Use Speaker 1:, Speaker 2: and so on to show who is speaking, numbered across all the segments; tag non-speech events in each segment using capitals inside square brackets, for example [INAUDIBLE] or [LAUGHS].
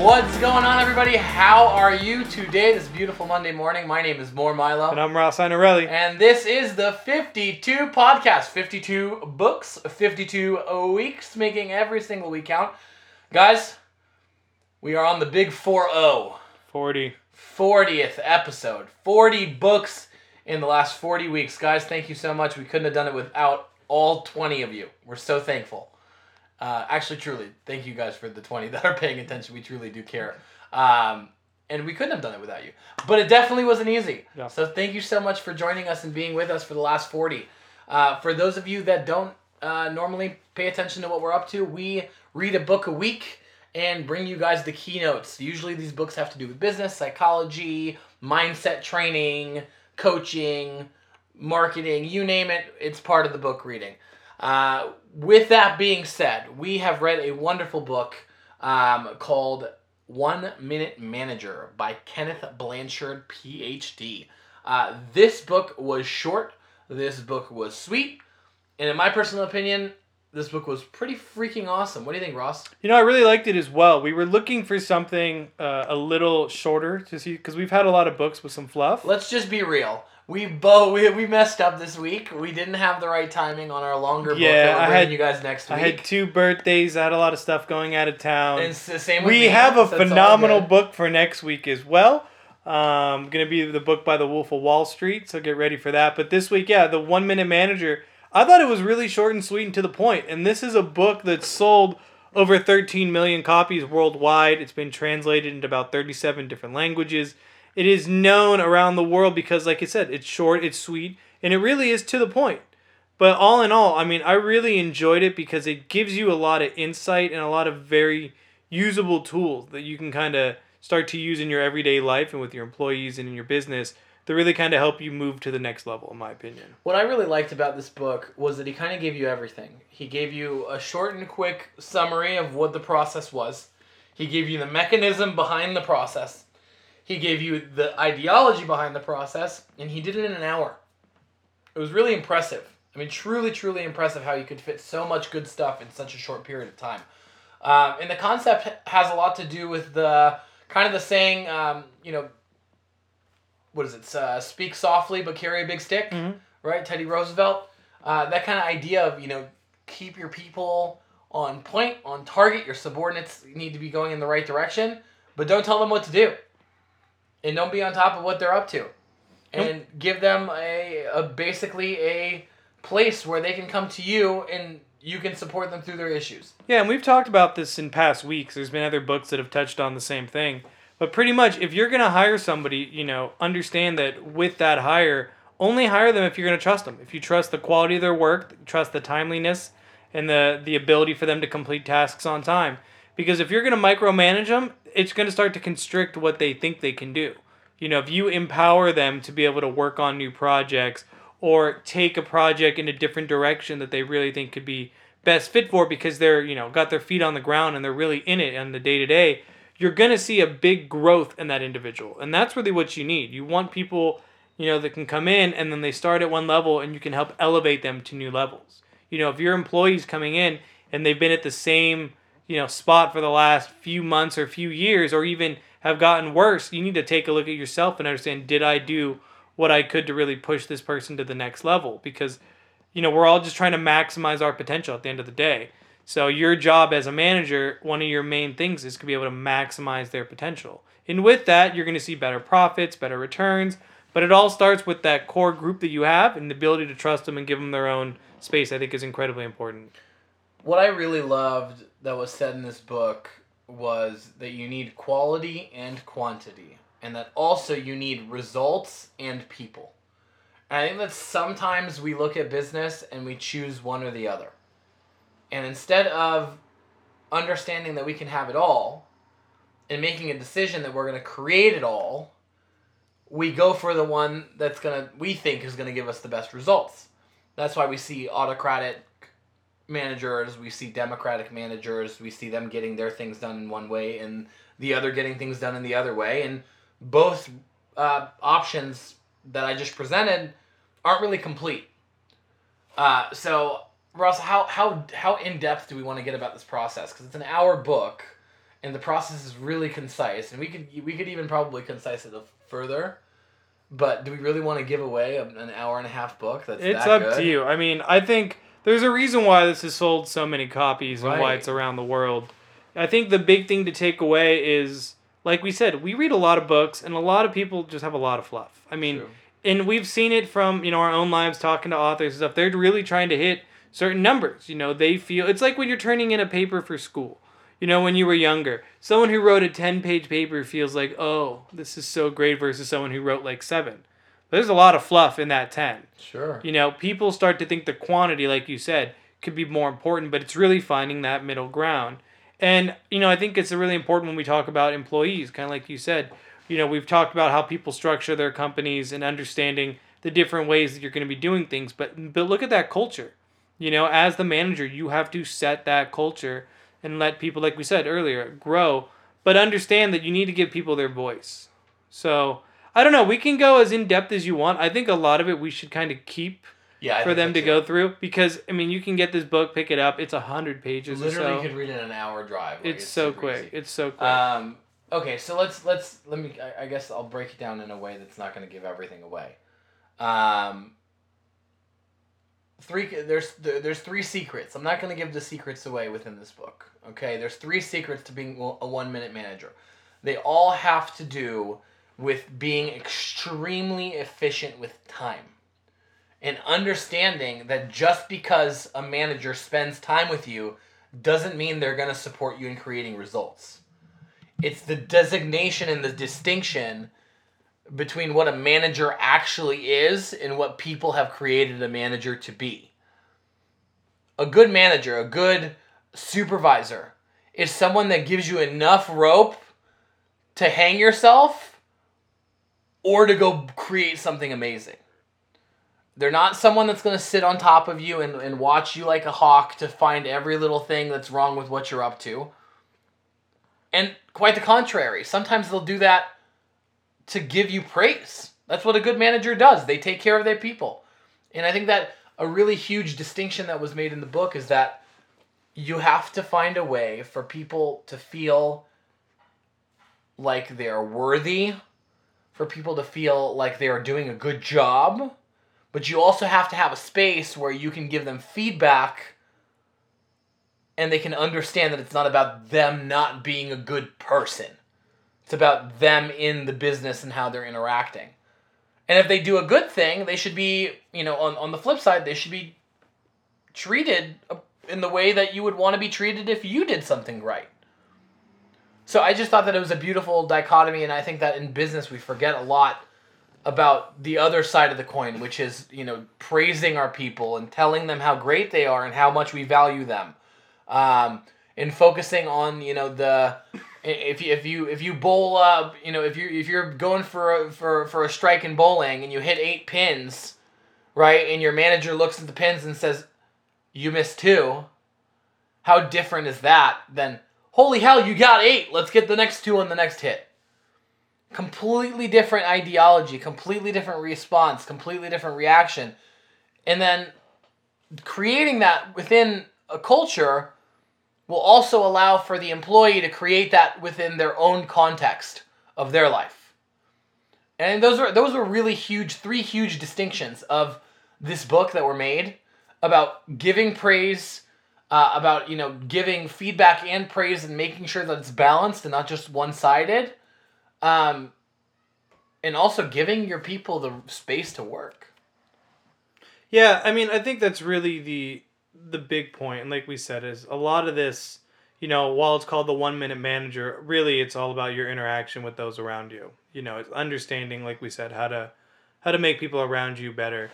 Speaker 1: What's going on, everybody? How are you today? This beautiful Monday morning. My name is More Milo.
Speaker 2: And I'm Ross Inarelli.
Speaker 1: And this is the 52 podcast. 52 books, 52 weeks, making every single week count. Guys, we are on the big 4 0.
Speaker 2: 40.
Speaker 1: 40th episode. 40 books in the last 40 weeks. Guys, thank you so much. We couldn't have done it without all 20 of you. We're so thankful. Uh, actually, truly, thank you guys for the 20 [LAUGHS] that are paying attention. We truly do care. Um, and we couldn't have done it without you. But it definitely wasn't easy.
Speaker 2: Yeah.
Speaker 1: So thank you so much for joining us and being with us for the last 40. Uh, for those of you that don't uh, normally pay attention to what we're up to, we read a book a week and bring you guys the keynotes. Usually these books have to do with business, psychology, mindset training, coaching, marketing, you name it, it's part of the book reading. Uh, with that being said, we have read a wonderful book um, called One Minute Manager by Kenneth Blanchard, PhD. Uh, this book was short, this book was sweet, and in my personal opinion, this book was pretty freaking awesome. What do you think, Ross?
Speaker 2: You know, I really liked it as well. We were looking for something uh, a little shorter to see because we've had a lot of books with some fluff.
Speaker 1: Let's just be real. We both we, we messed up this week. We didn't have the right timing on our longer book
Speaker 2: Yeah,
Speaker 1: that we're
Speaker 2: I had-
Speaker 1: you guys next week.
Speaker 2: I had two birthdays. I had a lot of stuff going out of town.
Speaker 1: and it's the same. With
Speaker 2: we have a phenomenal book for next week as well. Um, going to be the book by the Wolf of Wall Street, so get ready for that. But this week, yeah, the One Minute Manager. I thought it was really short and sweet and to the point. And this is a book that's sold over 13 million copies worldwide. It's been translated into about 37 different languages. It is known around the world because, like I said, it's short, it's sweet, and it really is to the point. But all in all, I mean, I really enjoyed it because it gives you a lot of insight and a lot of very usable tools that you can kind of start to use in your everyday life and with your employees and in your business that really kind of help you move to the next level, in my opinion.
Speaker 1: What I really liked about this book was that he kind of gave you everything. He gave you a short and quick summary of what the process was. He gave you the mechanism behind the process. He gave you the ideology behind the process, and he did it in an hour. It was really impressive. I mean, truly, truly impressive how you could fit so much good stuff in such a short period of time. Um, and the concept has a lot to do with the kind of the saying, um, you know, what is it? Uh, speak softly but carry a big stick,
Speaker 2: Mhm.
Speaker 1: right? Teddy Roosevelt. Uh, that kind of idea of you know keep your people on point, on target. Your subordinates need to be going in the right direction, but don't tell them what to do, and don't be on top of what they're up to, and give them a, a basically a place where they can come to you and you can support them through their issues.
Speaker 2: Yeah, and we've talked about this in past weeks. There's been other books that have touched on the same thing. But pretty much, if you're going to hire somebody, you know, understand that with that hire, only hire them if you're going to trust them. If you trust the quality of their work, trust the timeliness, and the, the ability for them to complete tasks on time. Because if you're going to micromanage them, it's going to start to constrict what they think they can do. You know, if you empower them to be able to work on new projects or take a project in a different direction that they really think could be best fit for because they're, you know, got their feet on the ground and they're really in it on the day to day, you're going to see a big growth in that individual. And that's really what you need. You want people, you know, that can come in and then they start at one level and you can help elevate them to new levels. You know, if your employees coming in and they've been at the same, you know, spot for the last few months or few years or even have gotten worse, you need to take a look at yourself and understand did I do what I could to really push this person to the next level because you know, we're all just trying to maximize our potential at the end of the day. So your job as a manager, one of your main things is to be able to maximize their potential. And with that, you're going to see better profits, better returns, but it all starts with that core group that you have and the ability to trust them and give them their own space, I think is incredibly important.
Speaker 1: What I really loved that was said in this book was that you need quality and quantity, and that also you need results and people. And I think that sometimes we look at business and we choose one or the other. And instead of understanding that we can have it all and making a decision that we're going to create it all, we go for the one that's going to, we think is going to give us the best results. That's why we see autocratic managers, we see democratic managers, we see them getting their things done in one way and the other getting things done in the other way. And both uh, options that I just presented aren't really complete. Uh, so Ross, how how how in depth do we want to get about this process? Because it's an hour book, and the process is really concise, and we could we could even probably concise it further. But do we really want to give away an hour and a half book? That's
Speaker 2: It's
Speaker 1: that
Speaker 2: up
Speaker 1: good?
Speaker 2: to you. I mean, I think there's a reason why this has sold so many copies and why it's around the world. I think the big thing to take away is, like we said, we read a lot of books, and a lot of people just have a lot of fluff. I mean,
Speaker 1: True.
Speaker 2: and we've seen it from you know our own lives talking to authors and stuff. They're really trying to hit certain numbers. You know, they feel it's like when you're turning in a paper for school. You know, when you were younger, someone who wrote a ten page paper feels like, oh, this is so great, versus someone who wrote like seven. There's a lot of fluff in that ten.
Speaker 1: Sure.
Speaker 2: You know, people start to think the quantity, like you said, could be more important, but it's really finding that middle ground. And, you know, I think it's really important when we talk about employees, kind of like you said. You know, we've talked about how people structure their companies and understanding the different ways that you're going to be doing things, but but look at that culture. You know, as the manager, you have to set that culture and let people, like we said earlier, grow, but understand that you need to give people their voice. So, I don't know, we can go as in depth as you want. I think a lot of it we should kind of keep
Speaker 1: Yeah. I
Speaker 2: for them to
Speaker 1: too.
Speaker 2: go through because I mean you can get this book, pick it up. It's a hundred pages
Speaker 1: Literally,
Speaker 2: or
Speaker 1: you
Speaker 2: so.
Speaker 1: could read it in an hour drive. like,
Speaker 2: It's so quick.
Speaker 1: easy.
Speaker 2: It's so quick.
Speaker 1: Um, okay, so let's let's let me. I, I guess I'll break it down in a way that's not going to give everything away. Um, three. There's there's three secrets. I'm not going to give the secrets away within this book. Okay, there's three secrets to being a one minute manager. They all have to do with being extremely efficient with time. And understanding that just because a manager spends time with you doesn't mean they're going to support you in creating results. It's the designation and the distinction between what a manager actually is and what people have created a manager to be. A good manager, a good supervisor, is someone that gives you enough rope to hang yourself or to go create something amazing. They're not someone that's going to sit on top of you and, and watch you like a hawk to find every little thing that's wrong with what you're up to. And quite the contrary. Sometimes they'll do that to give you praise. That's what a good manager does. They take care of their people. And I think that a really huge distinction that was made in the book is that you have to find a way for people to feel like they're worthy, for people to feel like they are doing a good job, but you also have to have a space where you can give them feedback and they can understand that it's not about them not being a good person. It's about them in the business and how they're interacting. And if they do a good thing, they should be, you know, on, on the flip side, they should be treated in the way that you would want to be treated if you did something right. So I just thought that it was a beautiful dichotomy, and I think that in business we forget a lot about the other side of the coin, which is, you know, praising our people and telling them how great they are and how much we value them. Um, and focusing on, you know, the if you if you if you bowl up, you know, if you if you're going for a, for for a strike in bowling and you hit eight pins, right, and your manager looks at the pins and says, "You missed two. How different is that than holy hell, you got eight. Let's get the next two on the next hit. Completely different ideology, completely different response, completely different reaction. And then creating that within a culture will also allow for the employee to create that within their own context of their life. And those are those are really huge three huge distinctions of this book that were made about giving praise uh, about you know giving feedback and praise and making sure that it's balanced and not just one-sided um, and also giving your people the space to work
Speaker 2: Yeah, I mean, I think that's really the the big point, and like we said, is a lot of this. You know, while it's called the one minute manager, really it's all about your interaction with those around you. You know, it's understanding, like we said, how to how to make people around you better.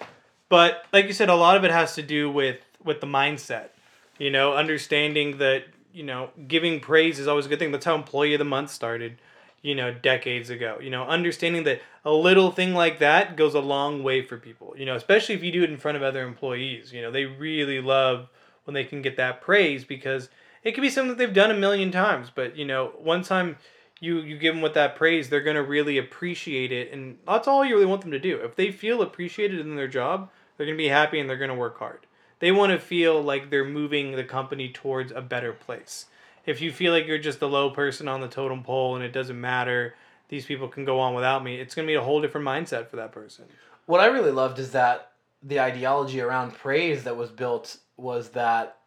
Speaker 2: But like you said, a lot of it has to do with with the mindset. You know, understanding that you know giving praise is always a good thing. That's how Employee of the Month started. You know, decades ago. You know, understanding that a little thing like that goes a long way for people. You know, especially if you do it in front of other employees. You know, they really love when they can get that praise because it could be something that they've done a million times. But you know, one time you you give them with that praise, they're gonna really appreciate it, and that's all you really want them to do. If they feel appreciated in their job, they're gonna be happy and they're gonna work hard. They want to feel like they're moving the company towards a better place. If you feel like you're just the low person on the totem pole and it doesn't matter, these people can go on without me, it's going to be a whole different mindset for that person.
Speaker 1: What I really loved is that the ideology around praise that was built was that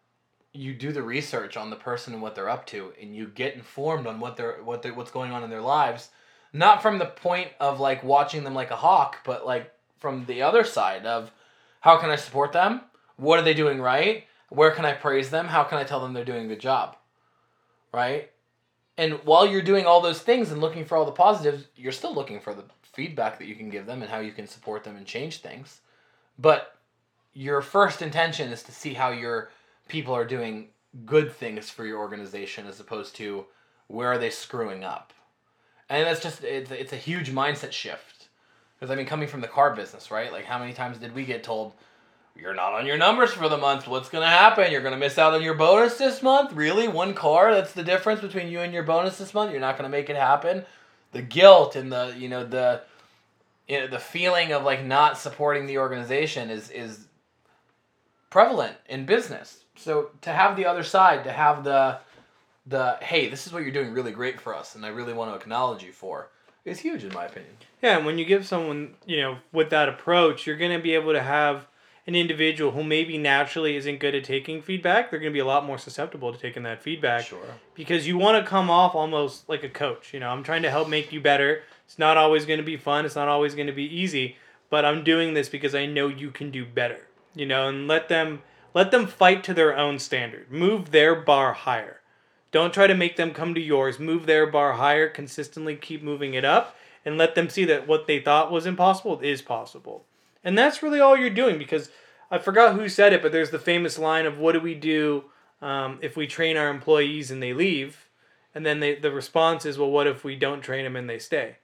Speaker 1: you do the research on the person and what they're up to and you get informed on what they're what they what's going on in their lives not from the point of like watching them like a hawk but like from the other side of how can I support them what are they doing right? Where can I praise them? How can I tell them they're doing a good job? Right? And while you're doing all those things and looking for all the positives you're still looking for the feedback that you can give them and how you can support them and change things. But your first intention is to see how your people are doing good things for your organization as opposed to where are they screwing up. And that's just it's, it's a huge mindset shift. Because i mean coming from the car business right? Like how many times did we get told you're not on your numbers for the month. What's going to happen? You're going to miss out on your bonus this month? Really? One car? That's the difference between you and your bonus this month? You're not going to make it happen? The guilt and the you know the you know, the feeling of like not supporting the organization is is prevalent in business. So to have the other side, to have the the hey, this is what you're doing really great for us, and I really want to acknowledge you for, is huge in my opinion.
Speaker 2: Yeah, and when you give someone, you know, with that approach, you're going to be able to have an individual who maybe naturally isn't good at taking feedback. They're going to be a lot more susceptible to taking that feedback.
Speaker 1: Sure.
Speaker 2: Because you want to come off almost like a coach. You know, I'm trying to help make you better. It's not always going to be fun. It's not always going to be easy, but I'm doing this because I know you can do better. You know, and let them let them fight to their own standard. Move their bar higher. Don't try to make them come to yours. Move their bar higher. Consistently keep moving it up and let them see that what they thought was impossible is possible. And that's really all you're doing because I forgot who said it, but there's the famous line of what do we do um, if we train our employees and they leave? And then they, the response is, well, what if we don't train them and they stay?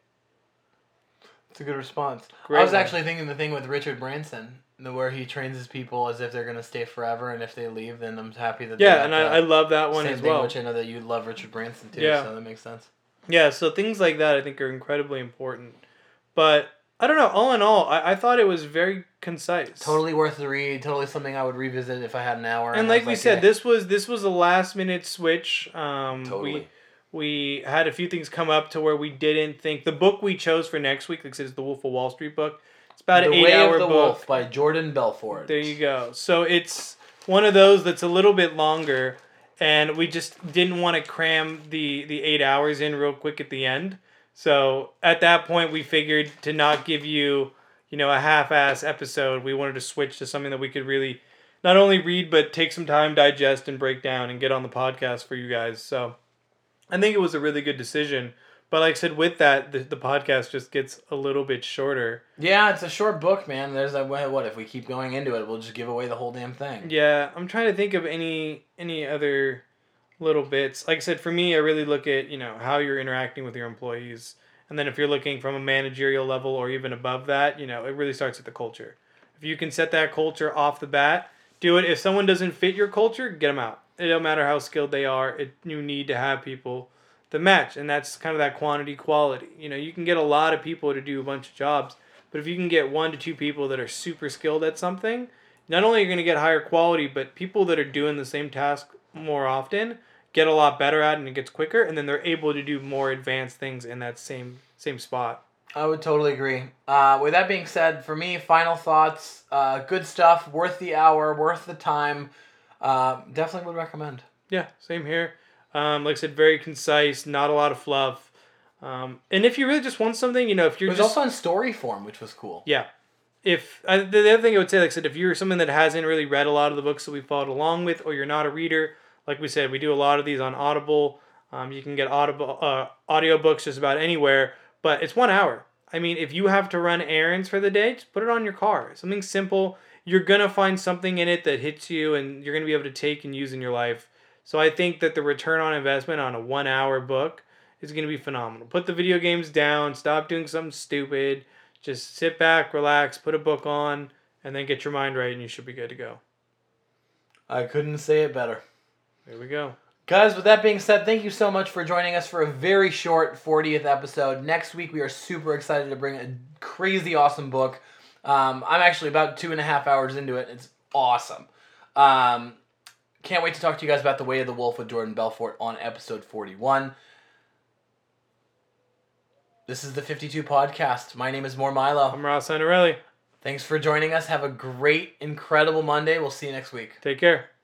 Speaker 1: It's a good response.
Speaker 2: Great
Speaker 1: I was
Speaker 2: one.
Speaker 1: actually thinking the thing with Richard Branson, the where he trains his people as if they're gonna stay forever, and if they leave, then I'm happy that.
Speaker 2: Yeah, and I, I love that one
Speaker 1: same
Speaker 2: as
Speaker 1: thing,
Speaker 2: well.
Speaker 1: Which I know that you love Richard Branson too.
Speaker 2: Yeah.
Speaker 1: So that makes sense.
Speaker 2: Yeah, so things like that I think are incredibly important. But I don't know, all in all, I, I thought it was very concise.
Speaker 1: Totally worth the read. Totally something I would revisit if I had an hour.
Speaker 2: And
Speaker 1: I
Speaker 2: like we said,
Speaker 1: yeah,
Speaker 2: this was this was a last minute switch. Um,
Speaker 1: Totally.
Speaker 2: We we had a few things come up to where we didn't think the book we chose for next week, like I said, is the Wolf of Wall Street book. It's about
Speaker 1: The
Speaker 2: an eight
Speaker 1: Way
Speaker 2: hour
Speaker 1: of the
Speaker 2: book.
Speaker 1: Wolf by Jordan Belfort.
Speaker 2: There you go. So it's one of those that's a little bit longer, and we just didn't want to cram the the eight hours in real quick at the end. So at that point, we figured to not give you, you know, a half-ass episode. We wanted to switch to something that we could really not only read but take some time, digest, and break down, and get on the podcast for you guys. So I think it was a really good decision. But like I said, with that, the, the podcast just gets a little bit shorter.
Speaker 1: Yeah, it's a short book, man. There's a what if we keep going into it, we'll just give away the whole damn thing.
Speaker 2: Yeah, I'm trying to think of any any other little bits. Like I said, for me, I really look at you know how you're interacting with your employees, and then if you're looking from a managerial level or even above that, you know, it really starts at the culture. If you can set that culture off the bat, do it. If someone doesn't fit your culture, get them out. It don't matter how skilled they are. It you need to have people that match, and that's kind of that quantity quality. You know, you can get a lot of people to do a bunch of jobs, but if you can get one to two people that are super skilled at something, not only are you going to get higher quality, but people that are doing the same task more often get a lot better at it and it gets quicker, and then they're able to do more advanced things in that same same spot.
Speaker 1: I would totally agree. Uh, with that being said, for me, final thoughts. Uh, good stuff. Worth the hour. Worth the time. Uh, definitely would recommend.
Speaker 2: Yeah, same here. Um, like I said, very concise, not a lot of fluff. Um, and if you really just want something, you know, if you're
Speaker 1: was
Speaker 2: just
Speaker 1: also in story form, which was cool.
Speaker 2: Yeah. If I, the other thing I would say, like I said, if you're someone that hasn't really read a lot of the books that we followed along with, or you're not a reader, like we said, we do a lot of these on Audible. Um, you can get audible uh, audiobooks just about anywhere, but it's one hour. I mean, if you have to run errands for the day, just put it on your car. Something simple. You're gonna find something in it that hits you, and you're gonna be able to take and use in your life. So I think that the return on investment on a one hour book is gonna be phenomenal. Put the video games down. Stop doing something stupid. Just sit back, relax, put a book on, and then get your mind right, and you should be good to go.
Speaker 1: I couldn't say it better.
Speaker 2: There we go.
Speaker 1: Guys, with that being said, thank you so much for joining us for a very short 40th episode. Next week, we are super excited to bring a crazy awesome book. Um, I'm actually about two and a half hours into it. It's awesome. Um, can't wait to talk to you guys about The Way of the Wolf with Jordan Belfort on episode 41. This is the 52 podcast. My name is More Milo.
Speaker 2: I'm Ross Sandarelli.
Speaker 1: Thanks for joining us. Have a great, incredible Monday. We'll see you next week.
Speaker 2: Take care.